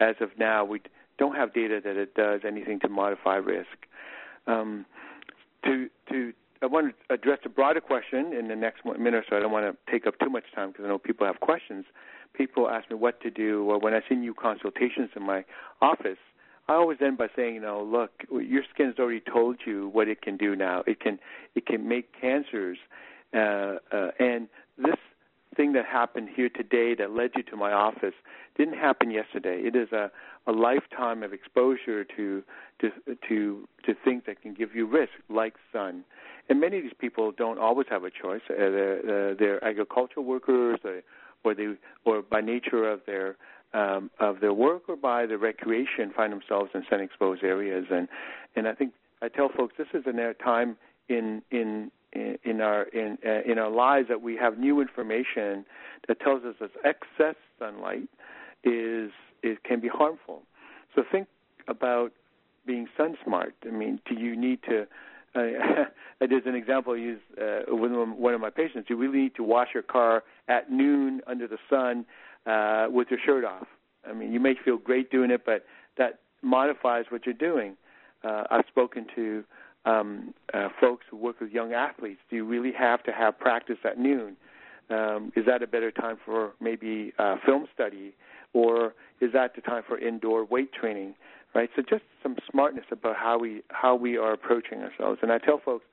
as of now, we don't have data that it does anything to modify risk. Um, to to I want to address a broader question in the next minute or so. I don't want to take up too much time because I know people have questions. People ask me what to do, or when I see new consultations in my office, I always end by saying, you know, look, your skin's already told you what it can do now. It can it can make cancers uh, uh, and this thing that happened here today that led you to my office didn't happen yesterday. It is a, a lifetime of exposure to to to to things that can give you risk, like sun. And many of these people don't always have a choice. Uh, they're, uh, they're agricultural workers, or, or they, or by nature of their um, of their work or by their recreation, find themselves in sun exposed areas. And and I think I tell folks this is a time in in in our in uh, in our lives that we have new information that tells us that excess sunlight is is can be harmful. So think about being sun smart. I mean, do you need to? Uh, there's an example I use uh, with one of my patients. You really need to wash your car at noon under the sun uh, with your shirt off. I mean, you may feel great doing it, but that modifies what you're doing. Uh, I've spoken to um, uh, folks who work with young athletes? Do you really have to have practice at noon? Um, is that a better time for maybe uh, film study, or is that the time for indoor weight training? Right. So just some smartness about how we how we are approaching ourselves. And I tell folks,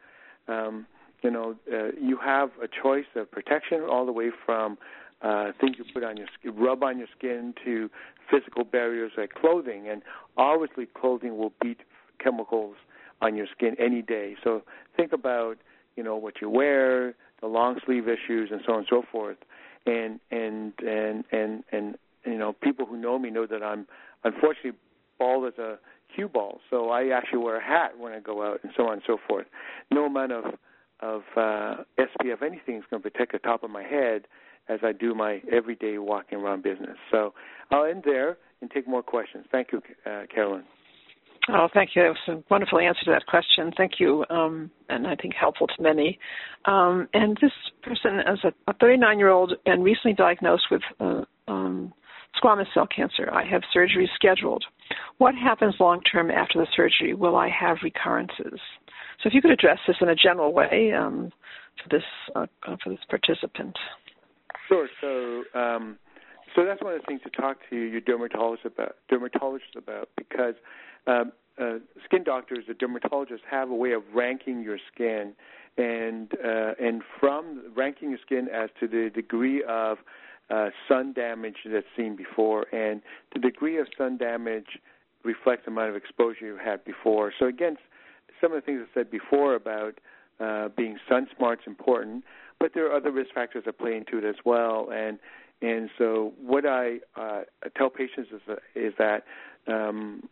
um, you know, uh, you have a choice of protection all the way from uh, things you put on your rub on your skin to physical barriers like clothing. And obviously, clothing will beat chemicals on your skin any day. So think about you know what you wear, the long sleeve issues, and so on and so forth. And and and and and you know people who know me know that I'm unfortunately bald as a cue ball, so I actually wear a hat when I go out, and so on and so forth. No amount of of uh, SPF anything is going to protect the top of my head as I do my everyday walking around business. So I'll end there and take more questions. Thank you, uh, Carolyn. Oh, thank you. That was a wonderful answer to that question. Thank you, um, and I think helpful to many. Um, and this person is a 39 year old and recently diagnosed with uh, um, squamous cell cancer. I have surgery scheduled. What happens long term after the surgery? Will I have recurrences? So, if you could address this in a general way um, for this uh, for this participant. Sure. So, um, so that's one of the things to talk to your dermatologist about, dermatologist about, because um, uh, skin doctors, the dermatologists, have a way of ranking your skin, and uh, and from ranking your skin as to the degree of uh, sun damage that's seen before, and the degree of sun damage reflects the amount of exposure you had before. So again, some of the things I said before about uh, being sun smart is important, but there are other risk factors that play into it as well. And and so what I uh, tell patients is, is that um,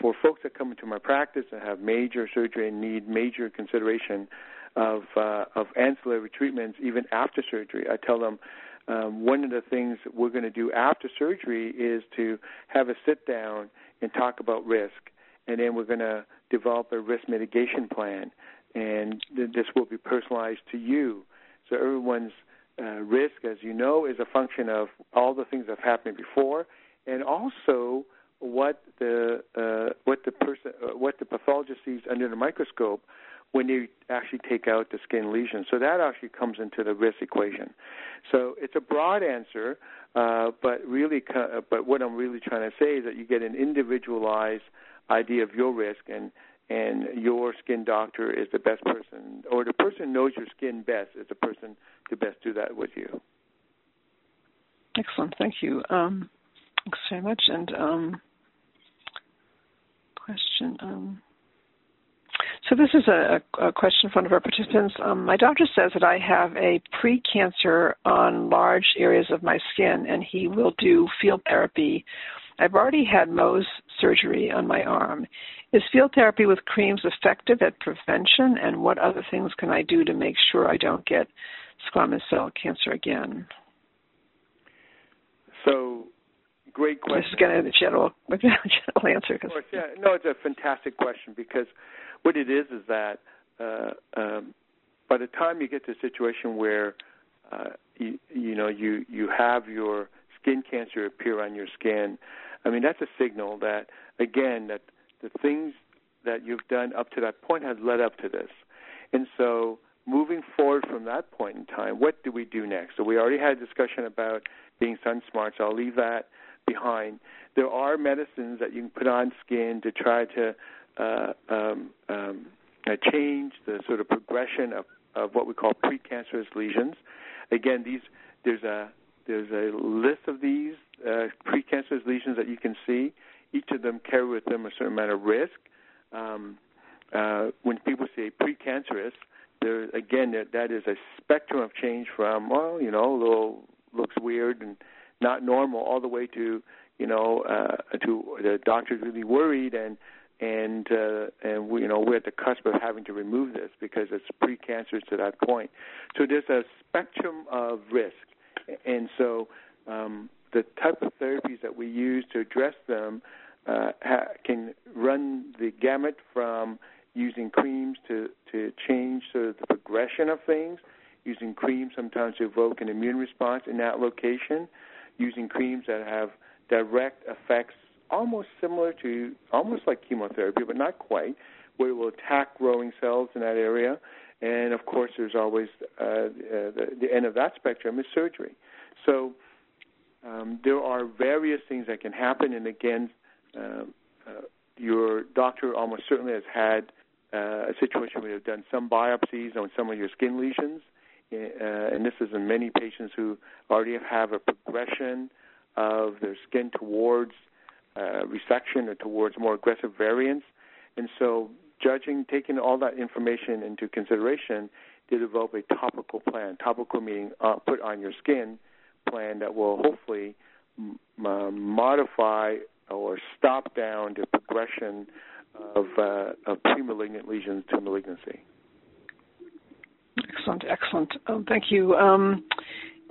for folks that come into my practice and have major surgery and need major consideration of uh, of ancillary treatments even after surgery, I tell them um, one of the things we're going to do after surgery is to have a sit down and talk about risk, and then we're going to develop a risk mitigation plan, and th- this will be personalized to you. So everyone's uh, risk, as you know, is a function of all the things that have happened before, and also what the uh, what the person uh, what the pathologist sees under the microscope when they actually take out the skin lesion. So that actually comes into the risk equation. So it's a broad answer, uh, but really, but what I'm really trying to say is that you get an individualized idea of your risk, and and your skin doctor is the best person, or the person knows your skin best is the person to best do that with you. Excellent, thank you. Um, thanks very much. And um, question. Um, so this is a, a, question from one of our participants. Um, my doctor says that I have a pre-cancer on large areas of my skin, and he will do field therapy I've already had Mohs surgery on my arm. Is field therapy with creams effective at prevention, and what other things can I do to make sure I don't get squamous cell cancer again? So, great question. This is going to be a general, general answer. Of course, yeah. No, it's a fantastic question because what it is is that uh, um, by the time you get to a situation where uh, you, you know you you have your skin cancer appear on your skin, I mean, that's a signal that, again, that the things that you've done up to that point has led up to this. And so, moving forward from that point in time, what do we do next? So, we already had a discussion about being sun smart, so I'll leave that behind. There are medicines that you can put on skin to try to uh, um, um, uh, change the sort of progression of, of what we call precancerous lesions. Again, these there's a there's a list of these uh, precancerous lesions that you can see. Each of them carry with them a certain amount of risk. Um, uh, when people say precancerous, there again that, that is a spectrum of change from well, you know, a little looks weird and not normal, all the way to you know uh, to the doctor's really worried and and uh, and we, you know we're at the cusp of having to remove this because it's precancerous to that point. So there's a spectrum of risk, and so um, the type of therapies that we use to address them uh, ha- can run the gamut from using creams to, to change sort of the progression of things, using creams sometimes to evoke an immune response in that location, using creams that have direct effects almost similar to, almost like chemotherapy, but not quite, where it will attack growing cells in that area. And of course, there's always uh, uh, the, the end of that spectrum is surgery. So um, there are various things that can happen, and again, uh, uh, your doctor almost certainly has had uh, a situation where they've done some biopsies on some of your skin lesions, uh, and this is in many patients who already have a progression of their skin towards uh, resection or towards more aggressive variants. And so, judging, taking all that information into consideration, to develop a topical plan. Topical meaning uh, put on your skin plan that will hopefully m- modify or stop down the progression of, uh, of pre-malignant lesions to malignancy. Excellent, excellent. Um, thank you. Um,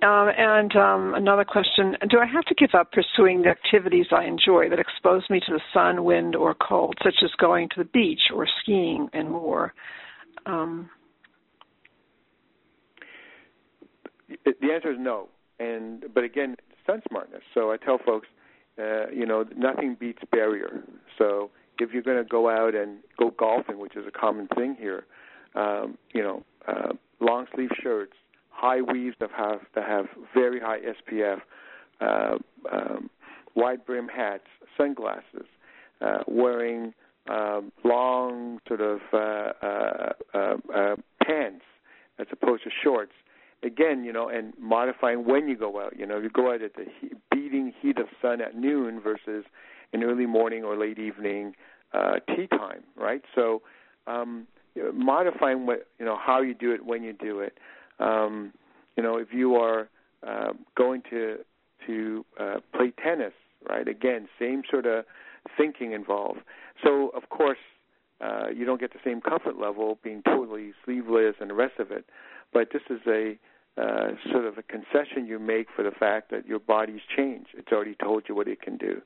uh, and um, another question Do I have to give up pursuing the activities I enjoy that expose me to the sun, wind, or cold, such as going to the beach or skiing and more? Um, the answer is no. And but again, sun smartness. So I tell folks, uh, you know, nothing beats barrier. So if you're going to go out and go golfing, which is a common thing here, um, you know, uh, long sleeve shirts, high weaves that have that have very high SPF, uh, um, wide brim hats, sunglasses, uh, wearing um, long sort of uh, uh, uh, uh, pants as opposed to shorts. Again, you know, and modifying when you go out. You know, you go out at the he- beating heat of sun at noon versus an early morning or late evening tea time, right? So, um, modifying what you know how you do it when you do it. Um, you know, if you are uh, going to to uh, play tennis, right? Again, same sort of thinking involved. So, of course, uh, you don't get the same comfort level being totally sleeveless and the rest of it. But this is a uh, sort of a concession you make for the fact that your body's changed. It's already told you what it can do.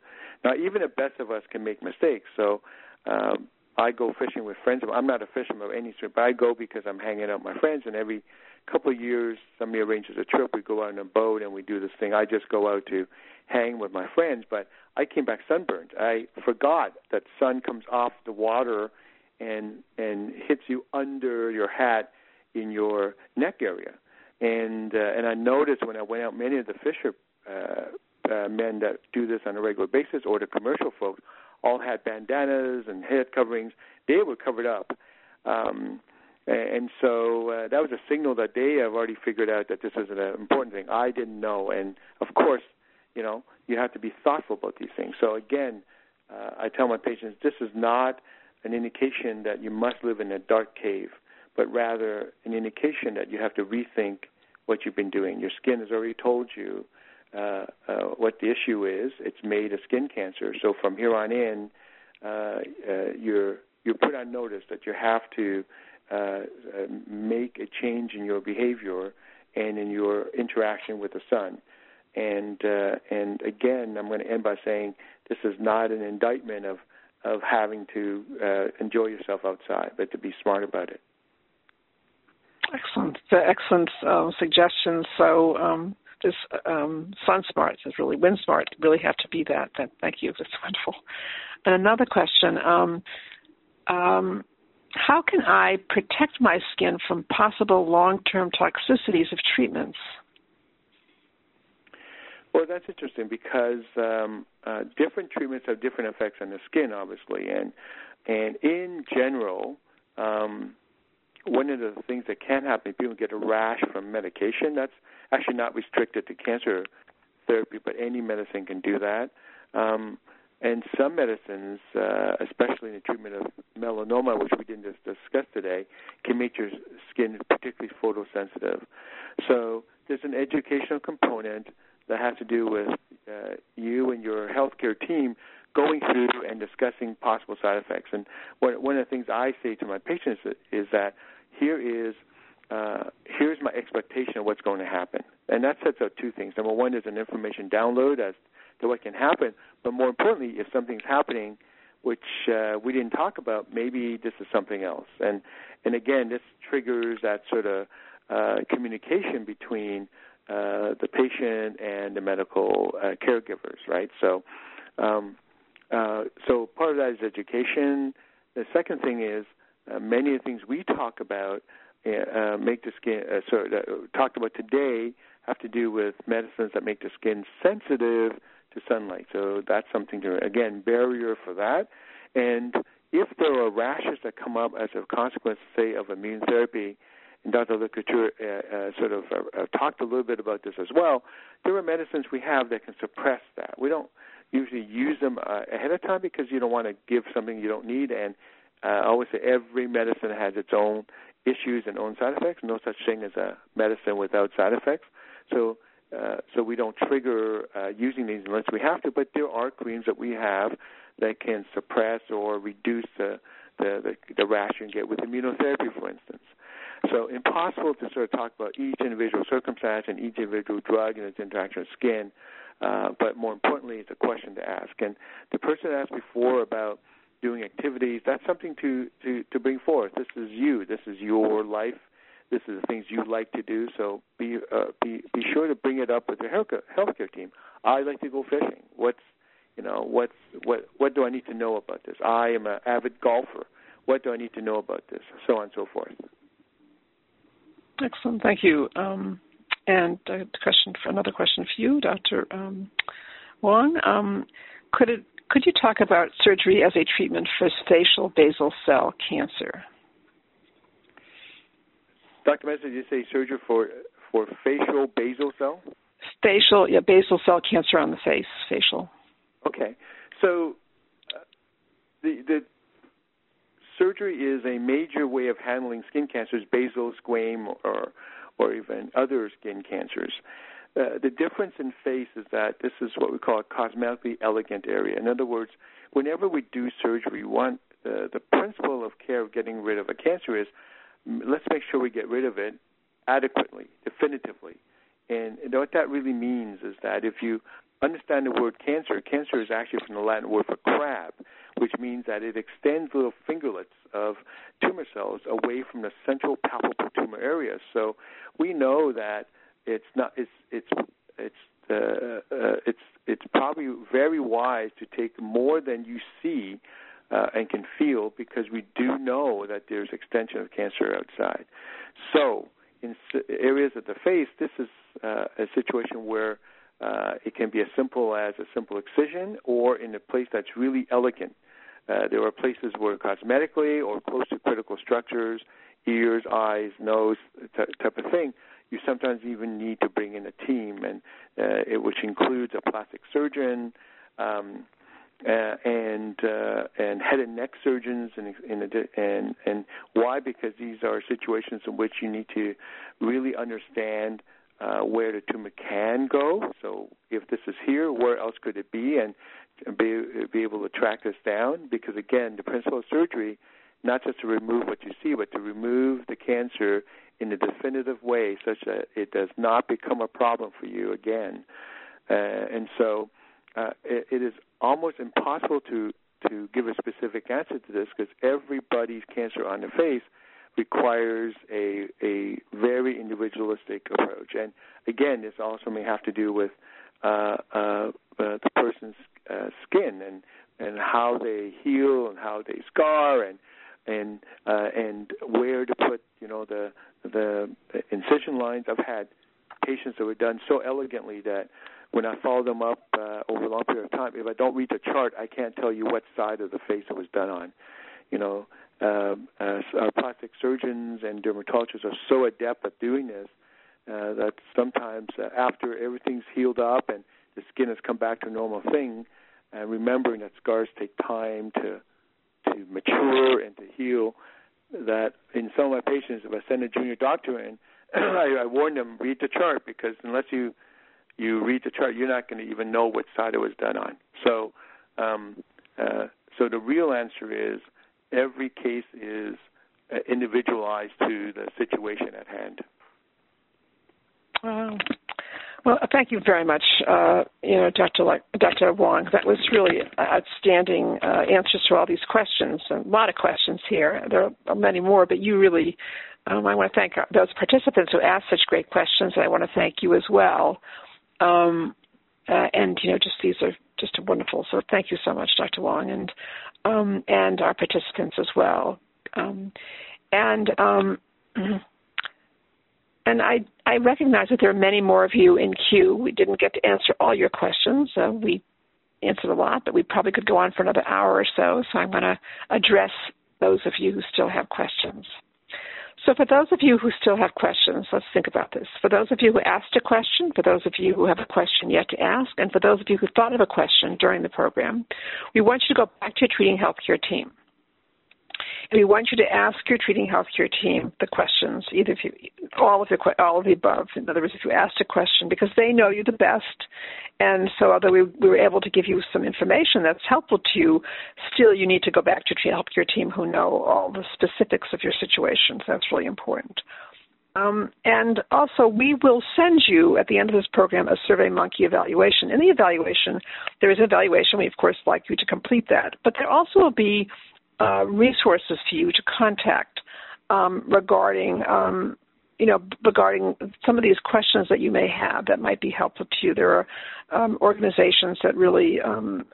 Now, even the best of us can make mistakes. So, um, I go fishing with friends. I'm not a fisherman of any sort, but I go because I'm hanging out with my friends. And every couple of years, somebody arranges a trip. We go out on a boat and we do this thing. I just go out to hang with my friends, but I came back sunburned. I forgot that sun comes off the water and and hits you under your hat in your neck area. And uh, and I noticed when I went out, many of the fisher uh, uh, men that do this on a regular basis, or the commercial folks, all had bandanas and head coverings. They were covered up. Um, and so uh, that was a signal that they have already figured out that this is an important thing. I didn't know, and of course, you know, you have to be thoughtful about these things. So again, uh, I tell my patients this is not an indication that you must live in a dark cave, but rather an indication that you have to rethink what you've been doing. Your skin has already told you uh, uh, what the issue is. It's made of skin cancer. So from here on in, uh, uh, you're you're put on notice that you have to uh, make a change in your behavior and in your interaction with the sun. And and again, I'm going to end by saying this is not an indictment of of having to enjoy yourself outside, but to be smart about it. Excellent, excellent um, suggestions. So um, this um, sun smart is really wind smart. Really have to be that. that thank you. That's wonderful. And another question: um, um, How can I protect my skin from possible long-term toxicities of treatments? Well, that's interesting because um, uh, different treatments have different effects on the skin, obviously, and and in general, um, one of the things that can happen, people get a rash from medication. That's actually not restricted to cancer therapy, but any medicine can do that. Um, and some medicines, uh, especially in the treatment of melanoma, which we didn't just discuss today, can make your skin particularly photosensitive. So there's an educational component that has to do with uh, you and your healthcare team going through and discussing possible side effects. And one, one of the things I say to my patients is that here is uh, here's my expectation of what's going to happen. And that sets out two things. Number one is an information download as to what can happen, but more importantly, if something's happening which uh, we didn't talk about, maybe this is something else. And and again, this triggers that sort of uh, communication between uh, the patient and the medical uh, caregivers, right? So, um, uh, so part of that is education. The second thing is uh, many of the things we talk about uh, make the skin uh, sorry, uh, talked about today have to do with medicines that make the skin sensitive to sunlight. So that's something to again barrier for that. And if there are rashes that come up as a consequence, say, of immune therapy, and Dr. Lacouture uh, uh, sort of uh, uh, talked a little bit about this as well. There are medicines we have that can suppress that. We don't usually use them ahead of time because you don't want to give something you don't need. And uh, I always say every medicine has its own issues and own side effects. No such thing as a medicine without side effects. So uh, so we don't trigger uh, using these unless we have to. But there are creams that we have that can suppress or reduce the the, the, the rash you get with immunotherapy, for instance. So impossible to sort of talk about each individual circumstance and each individual drug and its interaction with skin. Uh, but more importantly, it's a question to ask. And the person asked before about doing activities, that's something to, to, to bring forth. This is you. This is your life. This is the things you like to do. So be uh, be be sure to bring it up with your healthcare team. I like to go fishing. What's you know what's what what do I need to know about this? I am an avid golfer. What do I need to know about this? So on and so forth. Excellent, thank you. Um, and a question for another question for you, Dr. Um, Wong. Um, could it could you talk about surgery as a treatment for facial basal cell cancer? Dr. Mesa, did you say surgery for for facial basal cell? Facial, yeah, basal cell cancer on the face, facial. Okay, so uh, the the surgery is a major way of handling skin cancers, basal, squame, or or even other skin cancers. Uh, the difference in face is that this is what we call a cosmetically elegant area. In other words, whenever we do surgery, one uh, the principle of care of getting rid of a cancer is let's make sure we get rid of it adequately, definitively. And, and what that really means is that if you understand the word cancer, cancer is actually from the Latin word for crab, which means that it extends little fingerlets of tumor cells away from the central palpable tumor area. So we know that it's not it's it's it's uh, uh, it's it's probably very wise to take more than you see uh, and can feel because we do know that there's extension of cancer outside. So in areas of the face, this is uh, a situation where uh, it can be as simple as a simple excision or in a place that's really elegant. Uh, there are places where cosmetically or close to critical structures, ears, eyes, nose, t- type of thing, you sometimes even need to bring in a team, and uh, it, which includes a plastic surgeon, um, uh, and uh, and head and neck surgeons and and and why because these are situations in which you need to really understand uh, where the tumor can go. So if this is here, where else could it be, and be be able to track this down? Because again, the principle of surgery, not just to remove what you see, but to remove the cancer in a definitive way, such that it does not become a problem for you again. Uh, and so uh, it, it is almost impossible to to give a specific answer to this because everybody's cancer on the face requires a a very individualistic approach. And again, this also may have to do with uh, uh, uh, the person's uh, skin and and how they heal and how they scar and and uh, and where to put you know the the incision lines. I've had patients that were done so elegantly that when I follow them up uh, over a long period of time, if I don't read the chart, I can't tell you what side of the face it was done on. You know, uh, uh, our plastic surgeons and dermatologists are so adept at doing this uh, that sometimes uh, after everything's healed up and the skin has come back to a normal thing, and remembering that scars take time to to mature and to heal, that in some of my patients, if I send a junior doctor in, I, I warn them read the chart because unless you you read the chart, you're not going to even know which side it was done on. So, um, uh, so the real answer is every case is uh, individualized to the situation at hand. Wow. Well, thank you very much, uh, you know, Dr. Le- Dr. Wong. That was really outstanding uh, answers to all these questions. A lot of questions here. There are many more, but you really, um, I want to thank those participants who asked such great questions. And I want to thank you as well. Um, uh, and you know, just these are just wonderful. So thank you so much, Dr. Wong, and um, and our participants as well. Um, and um, and I I recognize that there are many more of you in queue. We didn't get to answer all your questions. Uh, we answered a lot, but we probably could go on for another hour or so. So I'm going to address those of you who still have questions. So, for those of you who still have questions, let's think about this. For those of you who asked a question, for those of you who have a question yet to ask, and for those of you who thought of a question during the program, we want you to go back to your treating healthcare team. We want you to ask your treating healthcare team the questions, either if you, all of the all of the above. In other words, if you asked a question, because they know you the best, and so although we, we were able to give you some information that's helpful to you, still you need to go back to your healthcare team who know all the specifics of your situation. So that's really important. Um, and also, we will send you at the end of this program a SurveyMonkey evaluation. In the evaluation, there is an evaluation. We, of course, like you to complete that. But there also will be uh, resources for you to contact um, regarding um, you know, regarding some of these questions that you may have that might be helpful to you. There are um, organizations that really um,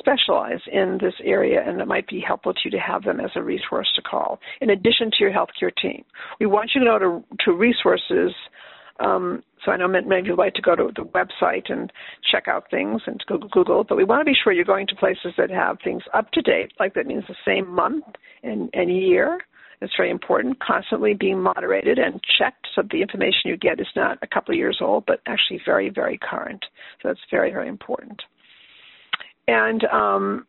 specialize in this area, and it might be helpful to you to have them as a resource to call, in addition to your healthcare team. We want you to go to, to resources. Um, so I know many of you like to go to the website and check out things and to Google, but we want to be sure you're going to places that have things up to date, like that means the same month and, and year it's very important, constantly being moderated and checked so the information you get is not a couple of years old, but actually very, very current. So that's very, very important. And um,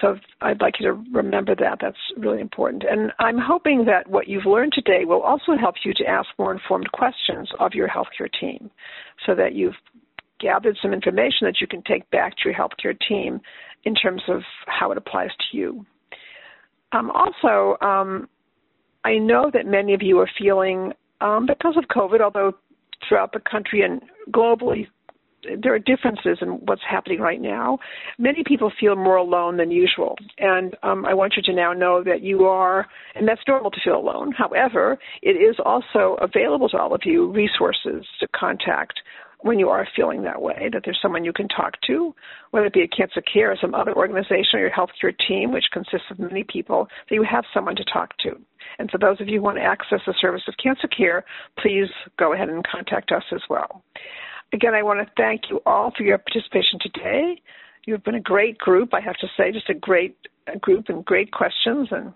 so I'd like you to remember that. That's really important. And I'm hoping that what you've learned today will also help you to ask more informed questions of your healthcare team so that you've gathered some information that you can take back to your healthcare team in terms of how it applies to you. Um, also, um, I know that many of you are feeling, um, because of COVID, although throughout the country and globally, there are differences in what's happening right now. Many people feel more alone than usual. And um, I want you to now know that you are, and that's normal to feel alone. However, it is also available to all of you resources to contact when you are feeling that way, that there's someone you can talk to, whether it be a CancerCare or some other organization or your healthcare team, which consists of many people, that you have someone to talk to. And for those of you who want to access the service of CancerCare, please go ahead and contact us as well. Again, I want to thank you all for your participation today. You've been a great group, I have to say, just a great group and great questions and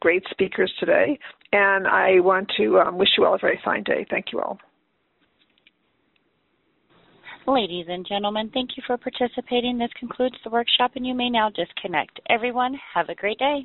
great speakers today. And I want to um, wish you all a very fine day. Thank you all. Ladies and gentlemen, thank you for participating. This concludes the workshop, and you may now disconnect. Everyone, have a great day.